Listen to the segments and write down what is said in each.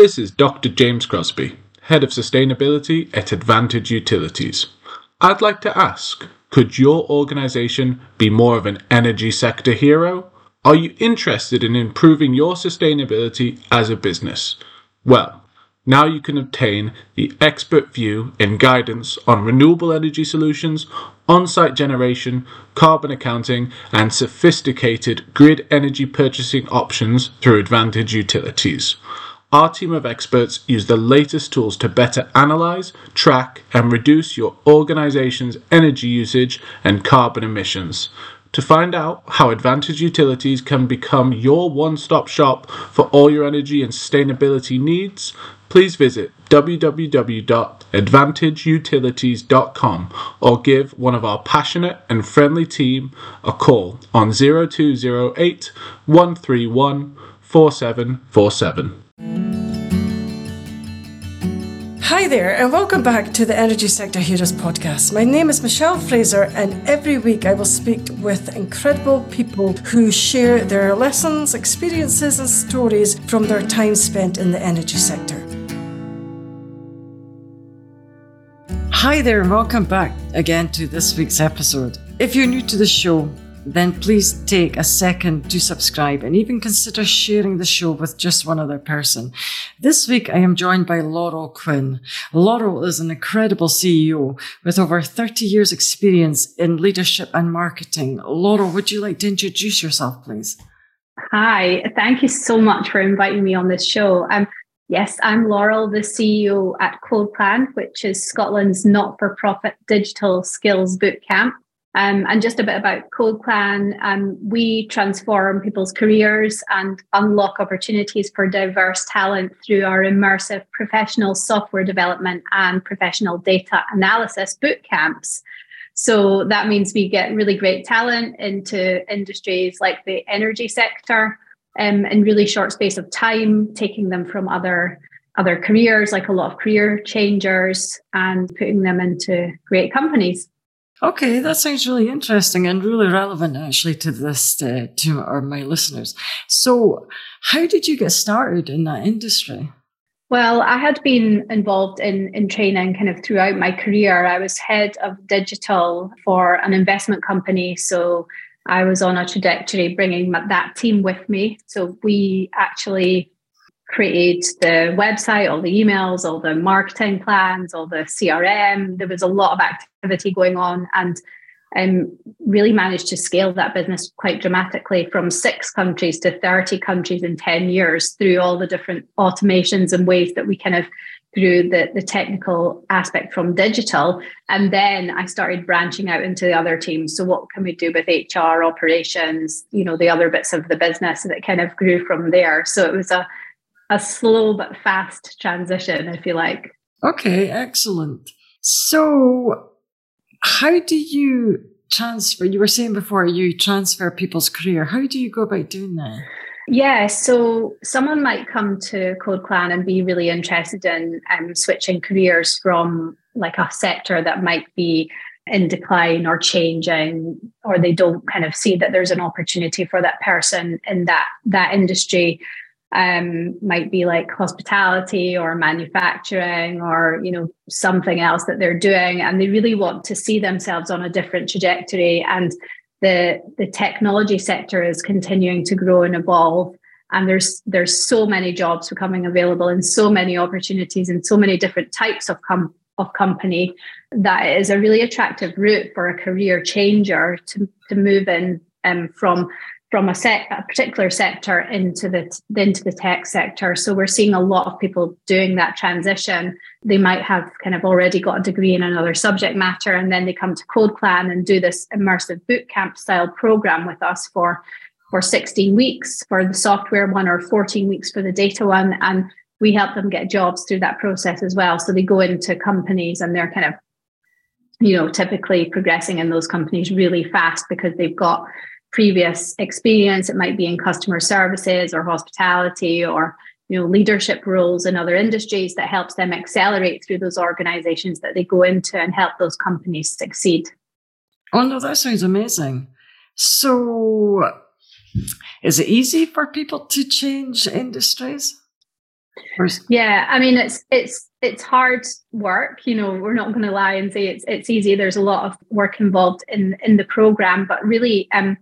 This is Dr. James Crosby, Head of Sustainability at Advantage Utilities. I'd like to ask could your organization be more of an energy sector hero? Are you interested in improving your sustainability as a business? Well, now you can obtain the expert view and guidance on renewable energy solutions, on site generation, carbon accounting, and sophisticated grid energy purchasing options through Advantage Utilities. Our team of experts use the latest tools to better analyze, track, and reduce your organization's energy usage and carbon emissions. To find out how Advantage Utilities can become your one stop shop for all your energy and sustainability needs, please visit www.advantageutilities.com or give one of our passionate and friendly team a call on 0208 131 4747. Hi there, and welcome back to the Energy Sector Heroes podcast. My name is Michelle Fraser, and every week I will speak with incredible people who share their lessons, experiences, and stories from their time spent in the energy sector. Hi there, and welcome back again to this week's episode. If you're new to the show, then please take a second to subscribe and even consider sharing the show with just one other person. This week, I am joined by Loral Quinn. Loral is an incredible CEO with over 30 years experience in leadership and marketing. Loral, would you like to introduce yourself, please? Hi, thank you so much for inviting me on this show. Um, yes, I'm Loral, the CEO at Code Clan, which is Scotland's not-for-profit digital skills bootcamp. Um, and just a bit about Code Clan. Um, we transform people's careers and unlock opportunities for diverse talent through our immersive professional software development and professional data analysis boot camps. So that means we get really great talent into industries like the energy sector um, in really short space of time, taking them from other other careers, like a lot of career changers, and putting them into great companies. Okay, that sounds really interesting and really relevant actually to this uh, to our my listeners. So, how did you get started in that industry? Well, I had been involved in in training kind of throughout my career. I was head of digital for an investment company, so I was on a trajectory bringing that team with me. So we actually create the website, all the emails, all the marketing plans, all the CRM. There was a lot of activity going on and um, really managed to scale that business quite dramatically from six countries to 30 countries in 10 years through all the different automations and ways that we kind of through the, the technical aspect from digital. And then I started branching out into the other teams. So what can we do with HR operations, you know, the other bits of the business that kind of grew from there. So it was a a slow but fast transition, if you like. Okay, excellent. So, how do you transfer? You were saying before you transfer people's career. How do you go about doing that? Yeah, so someone might come to Code Clan and be really interested in um, switching careers from like a sector that might be in decline or changing, or they don't kind of see that there's an opportunity for that person in that that industry um, might be like hospitality or manufacturing or you know something else that they're doing. And they really want to see themselves on a different trajectory. And the the technology sector is continuing to grow and evolve. And there's there's so many jobs becoming available and so many opportunities and so many different types of com- of company that is a really attractive route for a career changer to to move in um, from from a, set, a particular sector into the into the tech sector. So we're seeing a lot of people doing that transition. They might have kind of already got a degree in another subject matter, and then they come to Code Clan and do this immersive bootcamp style program with us for for 16 weeks for the software one or 14 weeks for the data one, and we help them get jobs through that process as well. So they go into companies and they're kind of you know typically progressing in those companies really fast because they've got previous experience. It might be in customer services or hospitality or you know leadership roles in other industries that helps them accelerate through those organizations that they go into and help those companies succeed. Oh no, that sounds amazing. So is it easy for people to change industries? Yeah, I mean it's it's it's hard work. You know, we're not going to lie and say it's it's easy. There's a lot of work involved in in the program, but really, um,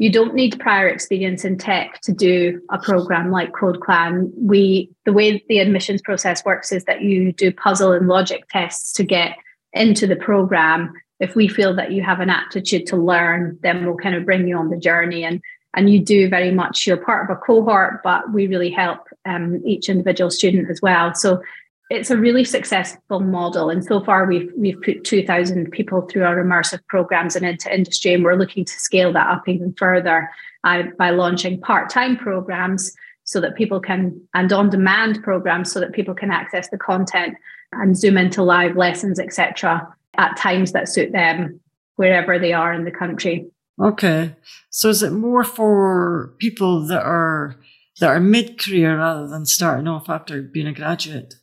you don't need prior experience in tech to do a program like Code Clan. We the way the admissions process works is that you do puzzle and logic tests to get into the program. If we feel that you have an aptitude to learn, then we'll kind of bring you on the journey and and you do very much you're part of a cohort but we really help um, each individual student as well so it's a really successful model and so far we've we've put 2000 people through our immersive programs and into industry and we're looking to scale that up even further uh, by launching part-time programs so that people can and on demand programs so that people can access the content and zoom into live lessons etc at times that suit them wherever they are in the country Okay. So is it more for people that are that are mid career rather than starting off after being a graduate?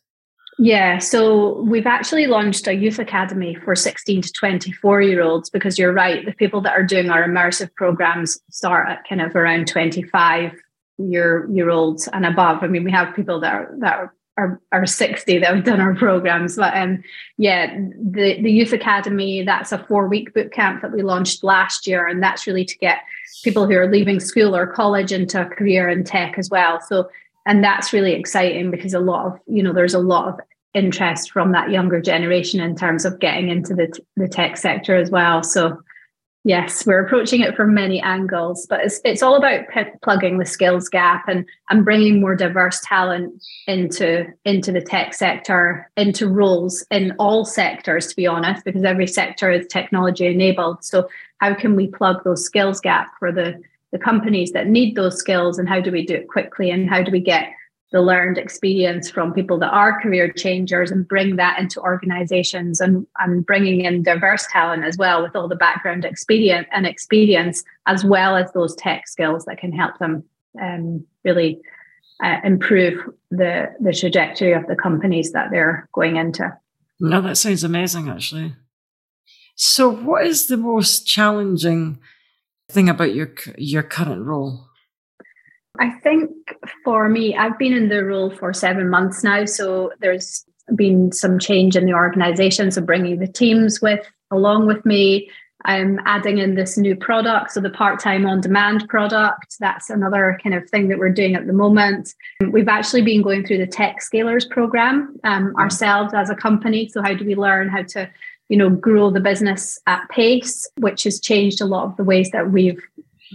Yeah, so we've actually launched a youth academy for 16 to 24 year olds because you're right, the people that are doing our immersive programs start at kind of around 25 year year olds and above. I mean, we have people that are that are are, are 60 that have done our programs. But um, yeah, the, the Youth Academy, that's a four week boot camp that we launched last year. And that's really to get people who are leaving school or college into a career in tech as well. So, and that's really exciting because a lot of, you know, there's a lot of interest from that younger generation in terms of getting into the, the tech sector as well. So, Yes, we're approaching it from many angles, but it's it's all about p- plugging the skills gap and and bringing more diverse talent into into the tech sector, into roles in all sectors. To be honest, because every sector is technology enabled. So how can we plug those skills gap for the the companies that need those skills, and how do we do it quickly, and how do we get the learned experience from people that are career changers and bring that into organizations and, and bringing in diverse talent as well with all the background experience and experience as well as those tech skills that can help them um, really uh, improve the the trajectory of the companies that they're going into. No, that sounds amazing actually. So what is the most challenging thing about your your current role? I think for me, I've been in the role for seven months now. So there's been some change in the organization. So bringing the teams with along with me. I'm adding in this new product, so the part-time on-demand product. That's another kind of thing that we're doing at the moment. We've actually been going through the Tech Scalers program um, ourselves as a company. So how do we learn how to, you know, grow the business at pace, which has changed a lot of the ways that we've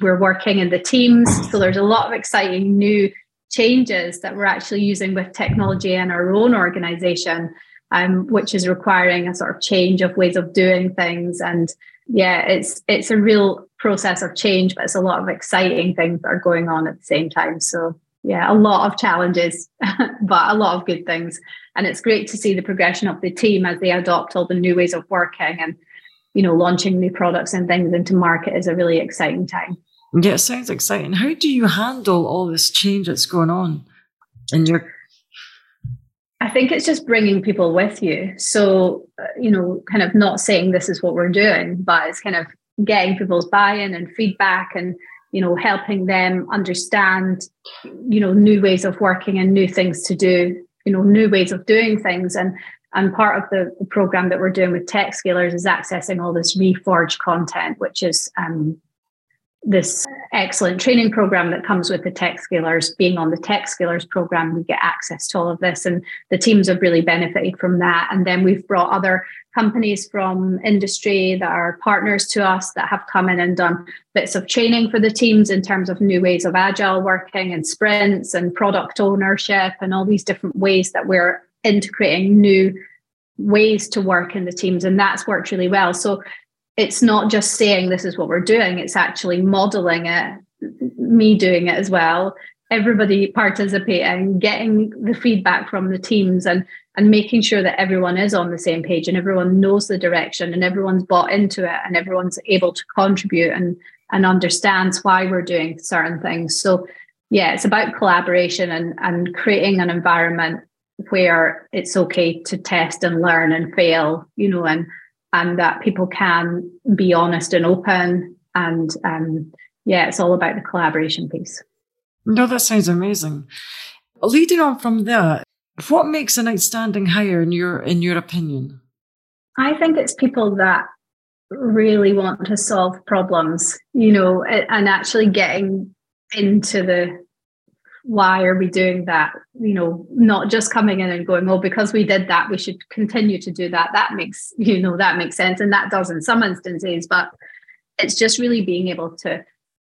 we're working in the teams. So there's a lot of exciting new changes that we're actually using with technology in our own organization, um, which is requiring a sort of change of ways of doing things. And yeah, it's it's a real process of change, but it's a lot of exciting things that are going on at the same time. So yeah, a lot of challenges, but a lot of good things. And it's great to see the progression of the team as they adopt all the new ways of working and you know, launching new products and things into market is a really exciting time. Yeah, it sounds exciting. How do you handle all this change that's going on in your? I think it's just bringing people with you. So, you know, kind of not saying this is what we're doing, but it's kind of getting people's buy-in and feedback and you know helping them understand you know new ways of working and new things to do you know new ways of doing things. And and part of the, the program that we're doing with Tech Scalers is accessing all this Reforge content, which is um, this excellent training program that comes with the Tech Scalers. Being on the Tech Scalers program, we get access to all of this, and the teams have really benefited from that. And then we've brought other companies from industry that are partners to us that have come in and done bits of training for the teams in terms of new ways of agile working and sprints and product ownership and all these different ways that we're integrating new ways to work in the teams and that's worked really well so it's not just saying this is what we're doing it's actually modeling it me doing it as well everybody participating getting the feedback from the teams and and making sure that everyone is on the same page and everyone knows the direction and everyone's bought into it and everyone's able to contribute and and understands why we're doing certain things. So yeah it's about collaboration and and creating an environment where it's okay to test and learn and fail, you know, and and that people can be honest and open. And um, yeah, it's all about the collaboration piece. No, that sounds amazing. leading on from that, what makes an outstanding hire in your in your opinion? I think it's people that really want to solve problems, you know, and actually getting into the why are we doing that? You know, not just coming in and going, oh, because we did that, we should continue to do that. That makes, you know, that makes sense. And that does in some instances, but it's just really being able to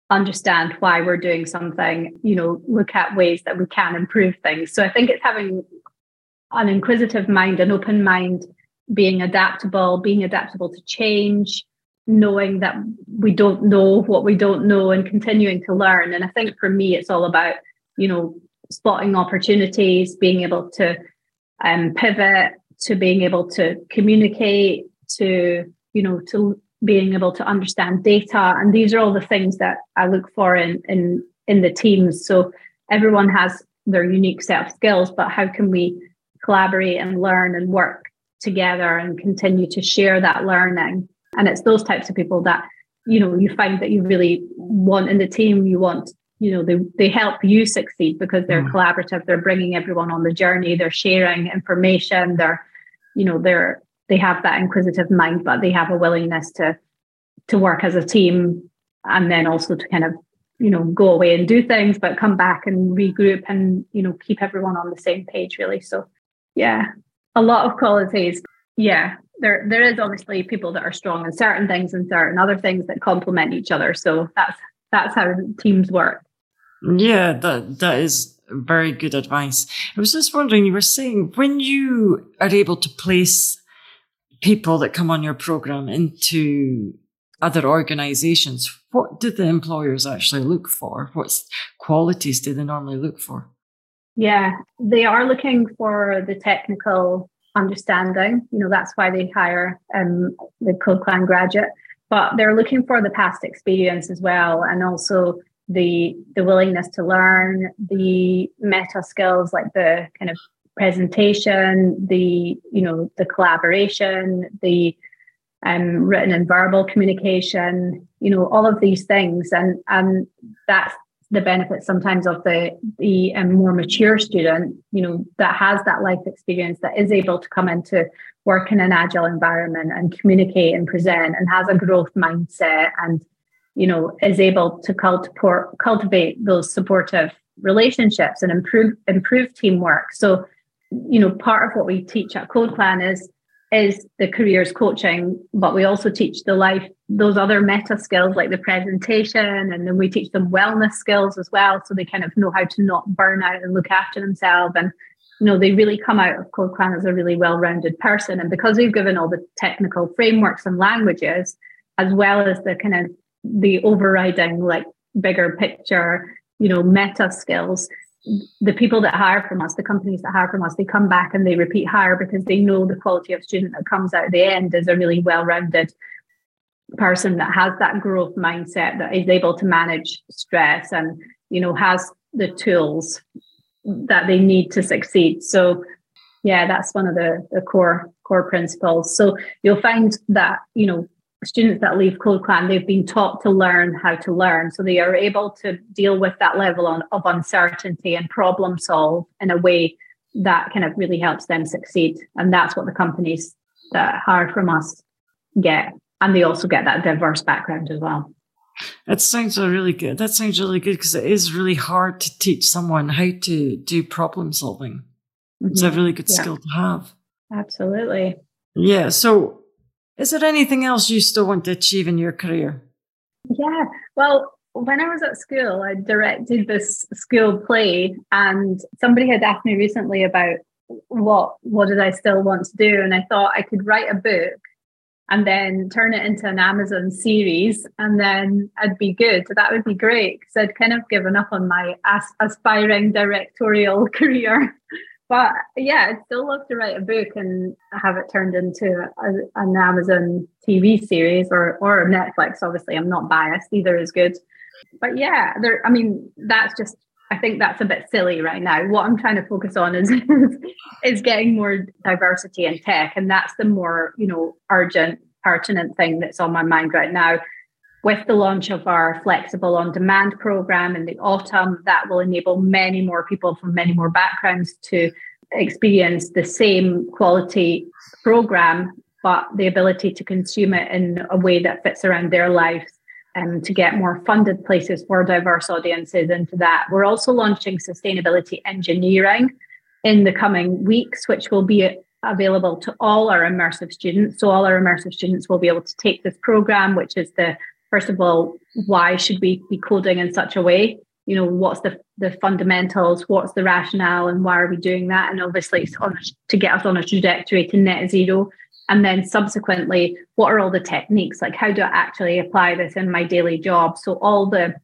understand why we're doing something, you know, look at ways that we can improve things. So I think it's having an inquisitive mind, an open mind, being adaptable, being adaptable to change, knowing that we don't know what we don't know and continuing to learn. And I think for me, it's all about, you know, spotting opportunities, being able to um, pivot, to being able to communicate, to, you know, to being able to understand data. And these are all the things that I look for in, in, in the teams. So everyone has their unique set of skills, but how can we collaborate and learn and work together and continue to share that learning? And it's those types of people that, you know, you find that you really want in the team, you want you know they, they help you succeed because they're mm. collaborative. They're bringing everyone on the journey. They're sharing information. They're you know they're they have that inquisitive mind, but they have a willingness to to work as a team and then also to kind of you know go away and do things but come back and regroup and you know keep everyone on the same page really. So yeah a lot of qualities. Yeah there there is obviously people that are strong in certain things and certain other things that complement each other. So that's that's how teams work yeah that that is very good advice i was just wondering you were saying when you are able to place people that come on your program into other organizations, what do the employers actually look for? What qualities do they normally look for? Yeah, they are looking for the technical understanding. You know, that's why they hire um, the Code Clan graduate, but they're looking for the past experience as well, and also the the willingness to learn, the meta skills like the kind of presentation, the you know the collaboration, the um, written and verbal communication, you know all of these things, and and that's the benefit sometimes of the the um, more mature student, you know that has that life experience that is able to come into work in an agile environment and communicate and present and has a growth mindset and you know is able to cultivate cultivate those supportive relationships and improve improve teamwork so you know, part of what we teach at Code Clan is is the careers coaching, but we also teach the life those other meta skills like the presentation, and then we teach them wellness skills as well, so they kind of know how to not burn out and look after themselves. And you know, they really come out of Code Clan as a really well-rounded person. And because we've given all the technical frameworks and languages, as well as the kind of the overriding like bigger picture, you know, meta skills, the people that hire from us, the companies that hire from us, they come back and they repeat hire because they know the quality of student that comes out at the end is a really well-rounded person that has that growth mindset that is able to manage stress and you know has the tools that they need to succeed. So yeah, that's one of the, the core core principles. So you'll find that you know students that leave Code Clan, they've been taught to learn how to learn. So they are able to deal with that level on, of uncertainty and problem solve in a way that kind of really helps them succeed. And that's what the companies that hire from us get. And they also get that diverse background as well. That sounds really good. That sounds really good because it is really hard to teach someone how to do problem solving. Mm-hmm. It's a mm-hmm. really good yeah. skill to have. Absolutely. Yeah. So is there anything else you still want to achieve in your career? Yeah. Well, when I was at school, I directed this school play, and somebody had asked me recently about what what did I still want to do, and I thought I could write a book and then turn it into an Amazon series, and then I'd be good. That would be great because I'd kind of given up on my as- aspiring directorial career but yeah, I'd still love to write a book and have it turned into a, an Amazon TV series or or Netflix. Obviously, I'm not biased; either is good. But yeah, there. I mean, that's just. I think that's a bit silly right now. What I'm trying to focus on is is getting more diversity in tech, and that's the more you know urgent, pertinent thing that's on my mind right now. With the launch of our flexible on demand program in the autumn, that will enable many more people from many more backgrounds to experience the same quality program, but the ability to consume it in a way that fits around their lives and to get more funded places for diverse audiences into that. We're also launching sustainability engineering in the coming weeks, which will be available to all our immersive students. So all our immersive students will be able to take this program, which is the first of all, why should we be coding in such a way? You know, what's the the fundamentals? What's the rationale, and why are we doing that? And obviously, it's on to get us on a trajectory to net zero. And then subsequently, what are all the techniques? Like, how do I actually apply this in my daily job? So all the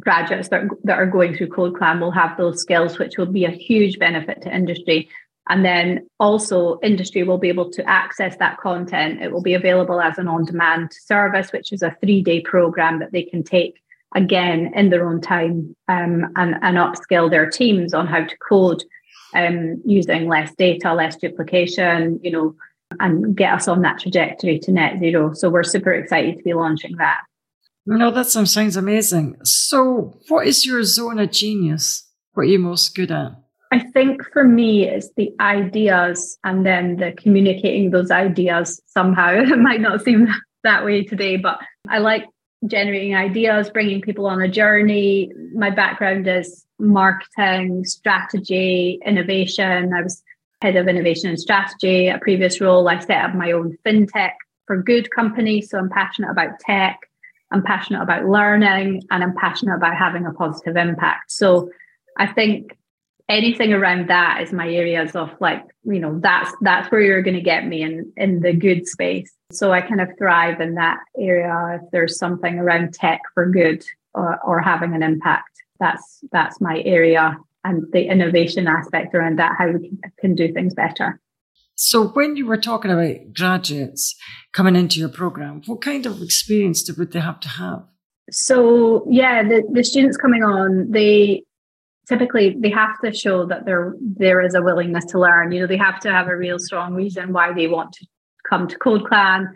graduates that, that are going through Code Clan will have those skills, which will be a huge benefit to industry. And then also, industry will be able to access that content. It will be available as an on demand service, which is a three day program that they can take again in their own time um, and, and upskill their teams on how to code um, using less data, less duplication, you know, and get us on that trajectory to net zero. So we're super excited to be launching that. No, that sounds amazing. So, what is your zone of genius? What are you most good at? I think for me, it's the ideas and then the communicating those ideas somehow. It might not seem that way today, but I like generating ideas, bringing people on a journey. My background is marketing, strategy, innovation. I was head of innovation and strategy. A previous role, I set up my own fintech for good company. So I'm passionate about tech. I'm passionate about learning and I'm passionate about having a positive impact. So I think anything around that is my areas of like you know that's that's where you're going to get me in in the good space. So i kind of thrive in that area if there's something around tech for good or, or having an impact. That's that's my area and the innovation aspect around that how we can, can do things better. So when you were talking about graduates coming into your program what kind of experience would they have to have? So yeah the, the students coming on they typically they have to show that there there is a willingness to learn. You know they have to have a real strong reason why they want to come to code clan.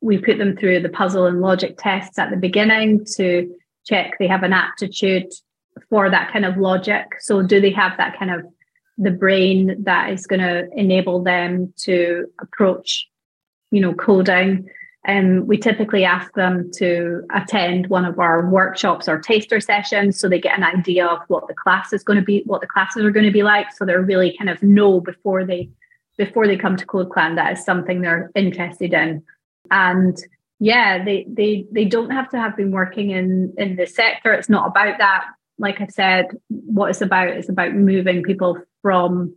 We put them through the puzzle and logic tests at the beginning to check they have an aptitude for that kind of logic. So do they have that kind of the brain that is going to enable them to approach you know coding um, we typically ask them to attend one of our workshops or taster sessions so they get an idea of what the class is going to be, what the classes are going to be like. So they're really kind of know before they before they come to Code Clan that is something they're interested in. And yeah, they they they don't have to have been working in in the sector. It's not about that. Like I said, what it's about is about moving people from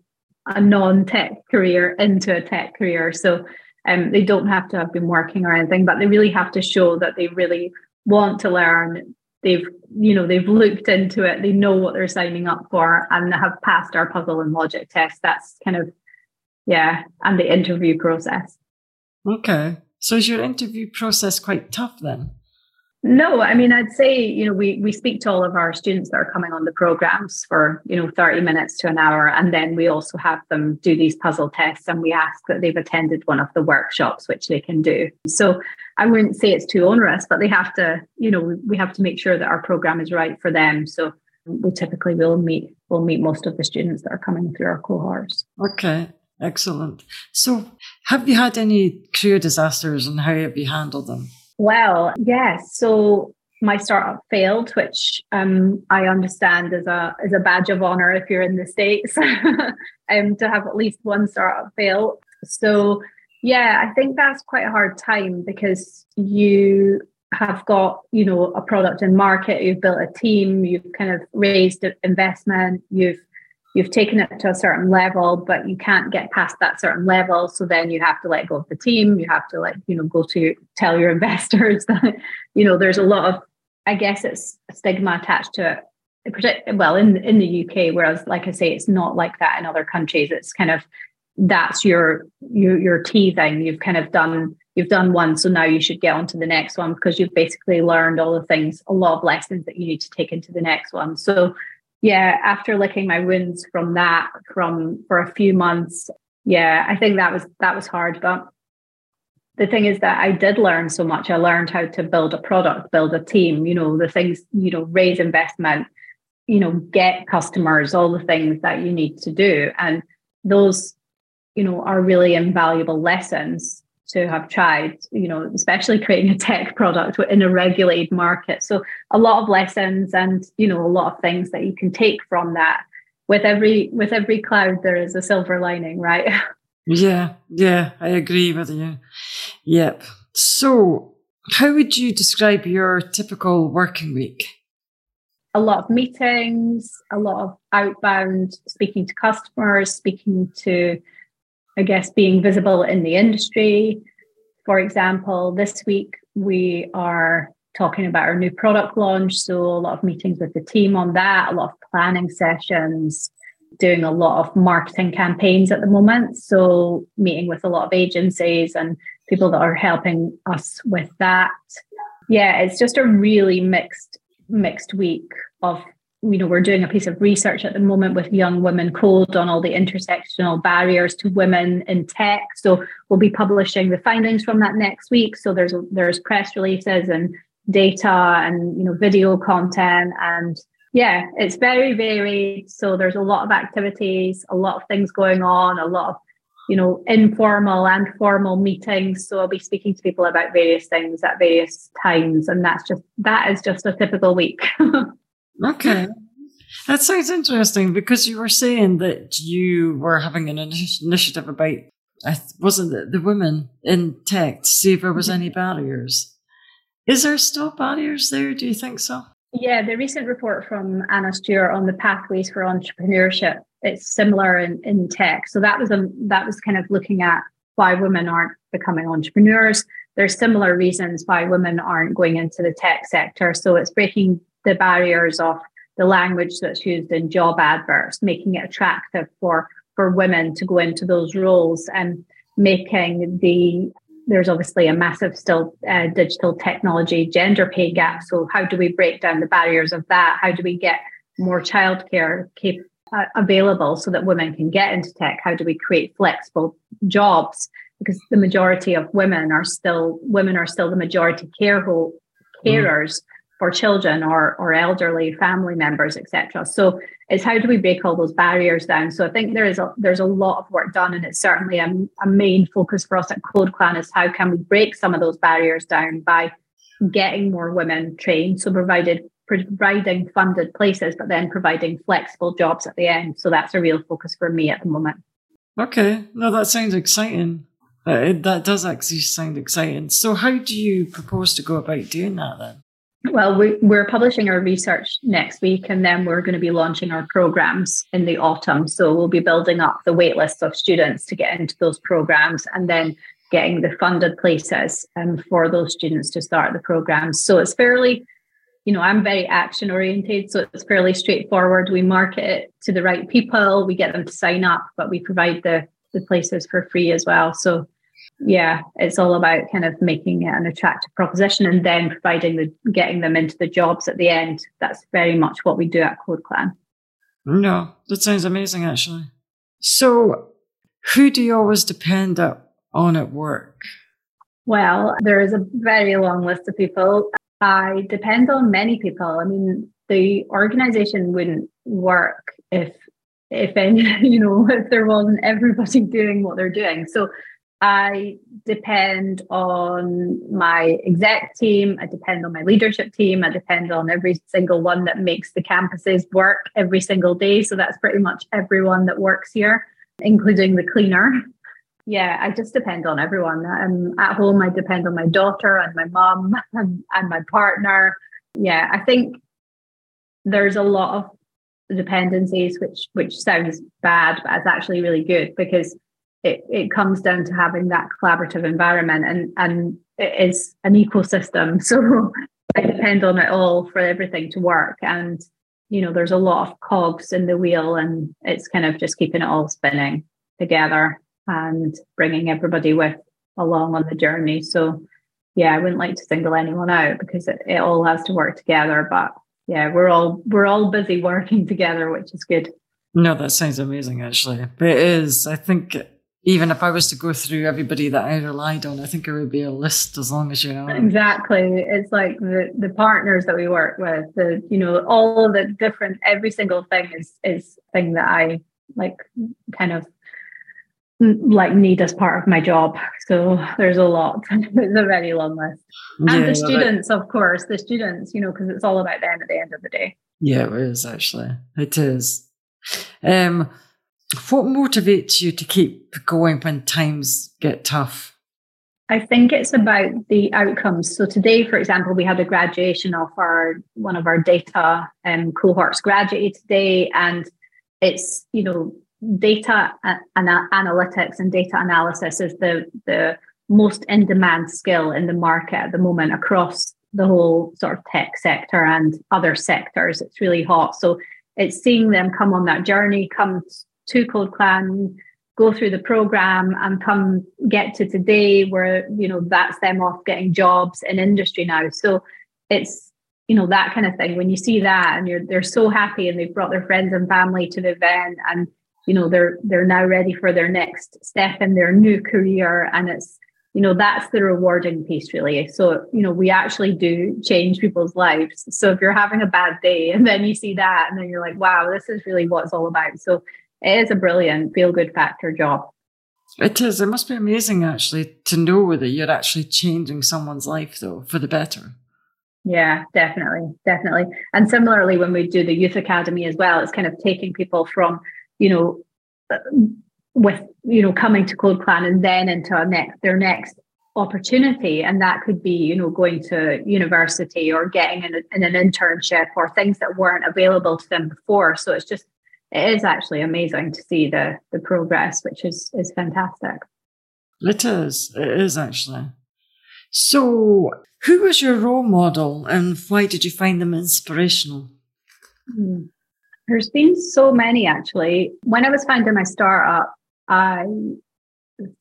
a non-tech career into a tech career. So um, they don't have to have been working or anything, but they really have to show that they really want to learn. They've, you know, they've looked into it. They know what they're signing up for, and have passed our puzzle and logic test. That's kind of, yeah, and the interview process. Okay, so is your interview process quite tough then? No, I mean, I'd say, you know, we, we speak to all of our students that are coming on the programs for, you know, 30 minutes to an hour. And then we also have them do these puzzle tests and we ask that they've attended one of the workshops, which they can do. So I wouldn't say it's too onerous, but they have to, you know, we have to make sure that our program is right for them. So we typically will meet, will meet most of the students that are coming through our cohorts. Okay. Excellent. So have you had any career disasters and how have you handled them? Well, yes. So my startup failed, which um, I understand is a is a badge of honor if you're in the states, um, to have at least one startup fail. So yeah, I think that's quite a hard time because you have got you know a product in market, you've built a team, you've kind of raised investment, you've you've taken it to a certain level, but you can't get past that certain level. So then you have to let go of the team. You have to like, you know, go to tell your investors that, you know, there's a lot of, I guess it's stigma attached to it. Well, in in the UK, whereas like I say, it's not like that in other countries. It's kind of that's your your your teething. You've kind of done you've done one, so now you should get on to the next one because you've basically learned all the things, a lot of lessons that you need to take into the next one. So yeah, after licking my wounds from that from for a few months, yeah, I think that was that was hard. But the thing is that I did learn so much. I learned how to build a product, build a team, you know, the things, you know, raise investment, you know, get customers, all the things that you need to do. And those, you know, are really invaluable lessons to have tried, you know, especially creating a tech product in a regulated market. So a lot of lessons and, you know, a lot of things that you can take from that. With every with every cloud there is a silver lining, right? Yeah, yeah, I agree with you. Yep. So, how would you describe your typical working week? A lot of meetings, a lot of outbound speaking to customers, speaking to, I guess, being visible in the industry. For example, this week we are talking about our new product launch. So, a lot of meetings with the team on that, a lot of planning sessions, doing a lot of marketing campaigns at the moment. So, meeting with a lot of agencies and people that are helping us with that. Yeah, it's just a really mixed mixed week of you know we're doing a piece of research at the moment with young women code on all the intersectional barriers to women in tech so we'll be publishing the findings from that next week so there's there's press releases and data and you know video content and yeah, it's very varied. So there's a lot of activities, a lot of things going on, a lot of you know informal and formal meetings. So I'll be speaking to people about various things at various times, and that's just that is just a typical week. okay. That sounds interesting because you were saying that you were having an initiative about, wasn't it, the women in tech to see if there was any barriers. Is there still barriers there? Do you think so? Yeah, the recent report from Ana Stewart on the pathways for entrepreneurship, it's similar in, in tech. So that was a that was kind of looking at why women aren't becoming entrepreneurs. There's similar reasons why women aren't going into the tech sector. So it's breaking the barriers of the language that's used in job adverts, making it attractive for for women to go into those roles and making the there's obviously a massive still uh, digital technology gender pay gap. So how do we break down the barriers of that? How do we get more childcare cap- uh, available so that women can get into tech? How do we create flexible jobs? Because the majority of women are still women are still the majority care ho- carers. Mm for children or or elderly family members etc so it's how do we break all those barriers down? So i think there is a there's a lot of work done and it's certainly a, a main focus for us at code clan is how can we break some of those barriers down by getting more women trained so provided providing funded places but then providing flexible jobs at the end. So that's a real focus for me at the moment. Okay. No that sounds exciting. Uh, that does actually sound exciting. So how do you propose to go about doing that then well, we, we're publishing our research next week, and then we're going to be launching our programs in the autumn. So we'll be building up the waitlist of students to get into those programs, and then getting the funded places um, for those students to start the programs. So it's fairly, you know, I'm very action oriented, so it's fairly straightforward. We market it to the right people, we get them to sign up, but we provide the the places for free as well. So yeah, it's all about kind of making it an attractive proposition and then providing the getting them into the jobs at the end. That's very much what we do at Code Clan. No, that sounds amazing actually. So who do you always depend on at work? Well, there is a very long list of people. I depend on many people. I mean, the organization wouldn't work if if any, you know, if there wasn't everybody doing what they're doing. So I depend on my exec team. I depend on my leadership team. I depend on every single one that makes the campuses work every single day. So that's pretty much everyone that works here, including the cleaner. Yeah, I just depend on everyone. Um, at home, I depend on my daughter and my mom and, and my partner. Yeah, I think there's a lot of dependencies, which which sounds bad, but it's actually really good because it, it comes down to having that collaborative environment and and it is an ecosystem. So i depend on it all for everything to work. And you know there's a lot of cogs in the wheel and it's kind of just keeping it all spinning together and bringing everybody with along on the journey. So yeah i wouldn't like to single anyone out because it, it all has to work together. But yeah we're all we're all busy working together which is good. No that sounds amazing actually. It is i think even if I was to go through everybody that I relied on, I think it would be a list as long as you know. Exactly. It's like the the partners that we work with, the you know, all the different every single thing is is thing that I like kind of like need as part of my job. So there's a lot. it's a very long list. And yeah, the students, of course, the students, you know, because it's all about them at the end of the day. Yeah, it is actually. It is. Um what motivates you to keep going when times get tough? I think it's about the outcomes. So today, for example, we had a graduation of our one of our data um, cohorts graduated today, and it's you know data and analytics and data analysis is the the most in demand skill in the market at the moment across the whole sort of tech sector and other sectors. It's really hot. So it's seeing them come on that journey, come to Code Clan, go through the program and come get to today where, you know, that's them off getting jobs in industry now. So it's, you know, that kind of thing. When you see that and you're they're so happy and they've brought their friends and family to the event and you know they're they're now ready for their next step in their new career and it's you know that's the rewarding piece really so you know we actually do change people's lives so if you're having a bad day and then you see that and then you're like wow this is really what it's all about so it is a brilliant feel good factor job. It is. It must be amazing actually to know that you're actually changing someone's life though for the better. Yeah, definitely, definitely. And similarly, when we do the youth academy as well, it's kind of taking people from, you know, uh, with you know coming to Code Clan and then into a next their next opportunity, and that could be you know going to university or getting in, in an internship or things that weren't available to them before. So it's just it is actually amazing to see the the progress, which is is fantastic. It is. It is actually. So, who was your role model, and why did you find them inspirational? Hmm. There's been so many actually. When I was founding my startup, I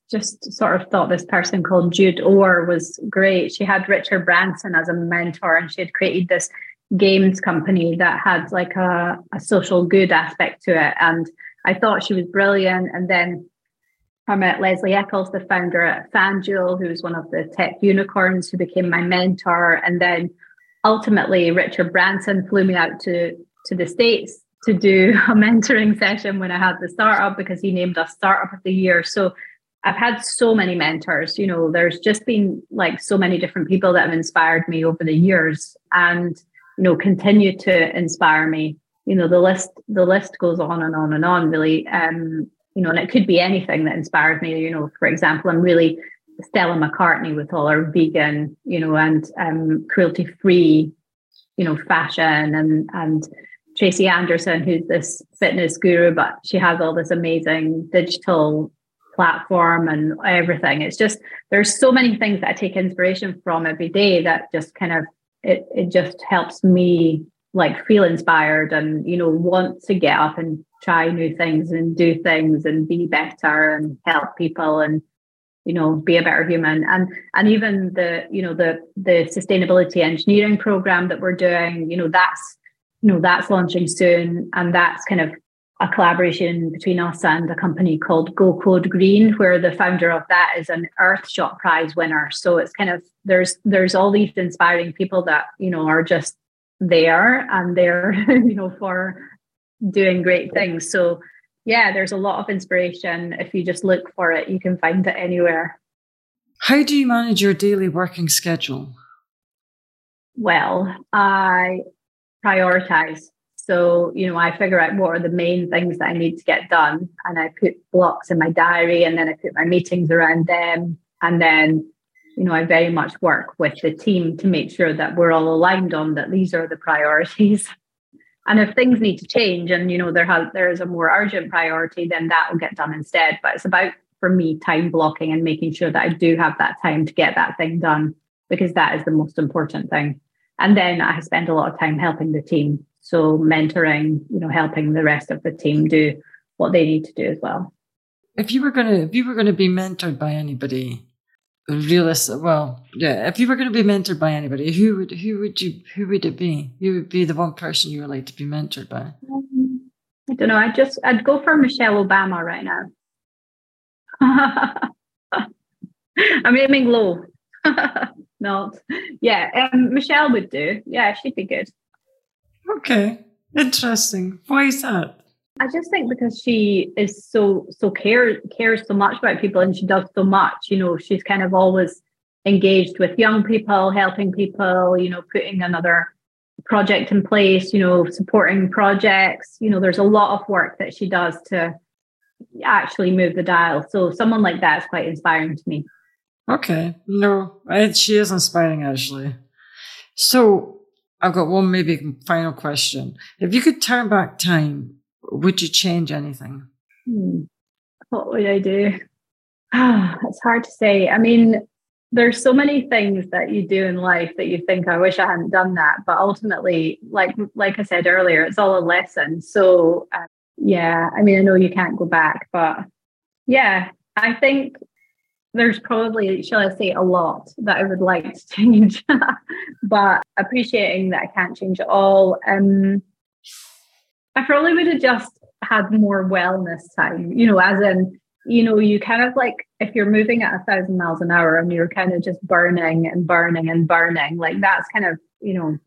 just sort of thought this person called Jude Ower was great. She had Richard Branson as a mentor, and she had created this games company that had like a, a social good aspect to it. And I thought she was brilliant. And then I met Lesley Eccles, the founder at FanDuel, who's one of the tech unicorns who became my mentor. And then ultimately, Richard Branson flew me out to, to the States to do a mentoring session when I had the startup because he named us Startup of the Year. So I've had so many mentors. You know, there's just been like so many different people that have inspired me over the years. And you know continue to inspire me. You know the list the list goes on and on and on really. Um you know and it could be anything that inspires me. You know for example i'm really stella mccartney with all her vegan you know and um cruelty free you know fashion and and tracy anderson who's this fitness guru but she has all this amazing digital platform and everything. It's just there's so many things that i take inspiration from every day that just kind of it it just helps me like feel inspired and you know want to get up and try new things and do things and be better and help people and you know be a better human. And and even the you know the the sustainability engineering program that we're doing you know that's you know that's launching soon and that's kind of a collaboration between us and a company called Go Code Green, where the founder of that is an Earthshot Prize winner. So it's kind of there's there's all these inspiring people that you know are just there and they're you know for doing great things. So yeah, there's a lot of inspiration. If you just look for it, you can find it anywhere. How do you manage your daily working schedule? Well, I prioritize so, you know, I figure out what are the main things that I need to get done. And I put blocks in my diary and then I put my meetings around them. And then, you know, I very much work with the team to make sure that we're all aligned on that these are the priorities. And if things need to change and, you know, there has there is a more urgent priority, then that will get done instead. But it's about for me time blocking and making sure that I do have that time to get that thing done because that is the most important thing. And then I spend a lot of time helping the team so mentoring, you know, helping the rest of the team do what they need to do as well. If you were gonna if you were gonna be mentored by anybody, realistic well, yeah, if you were gonna be mentored by anybody, who would who would you who would it be? Who would be the one person you would like to be mentored by? Um, I don't know. I just I'd go for Michelle Obama right now. I'm aiming low. Not. Yeah, um, Michelle would do. Yeah, she'd be good. Okay, interesting. Why is that? I just think because she is so so cares cares so much about people and she does so much. You know, she's kind of always engaged with young people, helping people. You know, putting another project in place. You know, supporting projects. You know, there's a lot of work that she does to actually move the dial. So someone like that is quite inspiring to me. Okay, no, she is inspiring actually. So I've got one maybe final question. If you could turn back time, would you change anything? Hmm. What would I do? Ah, it's hard to say. I mean, there's so many things that you do in life that you think I wish I hadn't done that, but ultimately, like like I said earlier, it's all a lesson. So uh, yeah, I mean, I know you can't go back, but yeah, I think there's probably, shall I say, a lot that I would like to change, but appreciating that I can't change it all. Um, I probably would have just had more wellness time, you know, as in, you know, you kind of like if you're moving at a thousand miles an hour and you're kind of just burning and burning and burning, like that's kind of, you know,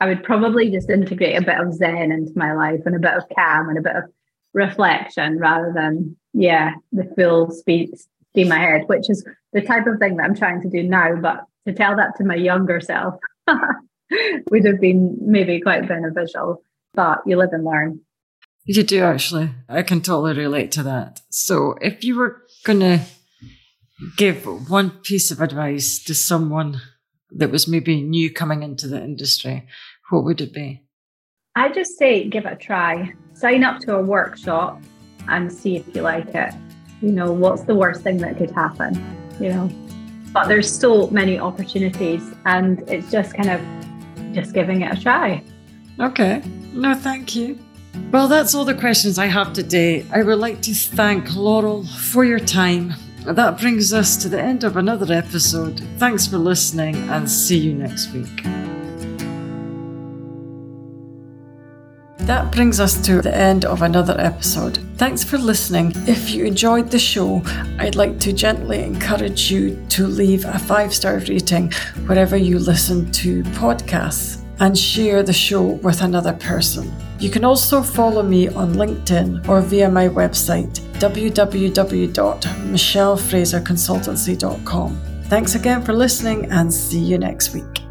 I would probably just integrate a bit of Zen into my life and a bit of calm and a bit of reflection rather than, yeah, the full speed steam head, which is the type of thing that I'm trying to do now. But to tell that to my younger self would have been maybe quite beneficial. But you live and learn. You do actually. I can totally relate to that. So if you were going to give one piece of advice to someone that was maybe new coming into the industry, what would it be? I just say give it a try. Sign up to a workshop and see if you like it you know, what's the worst thing that could happen, you know? But there's so many opportunities and it's just kind of just giving it a try. Okay. No, thank you. Well, that's all the questions I have today. I would like to thank Loral for your time. That brings us to the end of another episode. Thanks for listening and see you next week. That brings us to the end of another episode. Thanks for listening. If you enjoyed the show, I'd like to gently encourage you to leave a five star rating wherever you listen to podcasts and share the show with another person. You can also follow me on LinkedIn or via my website www.michellefraserconsultancy.com. Thanks again for listening and see you next week.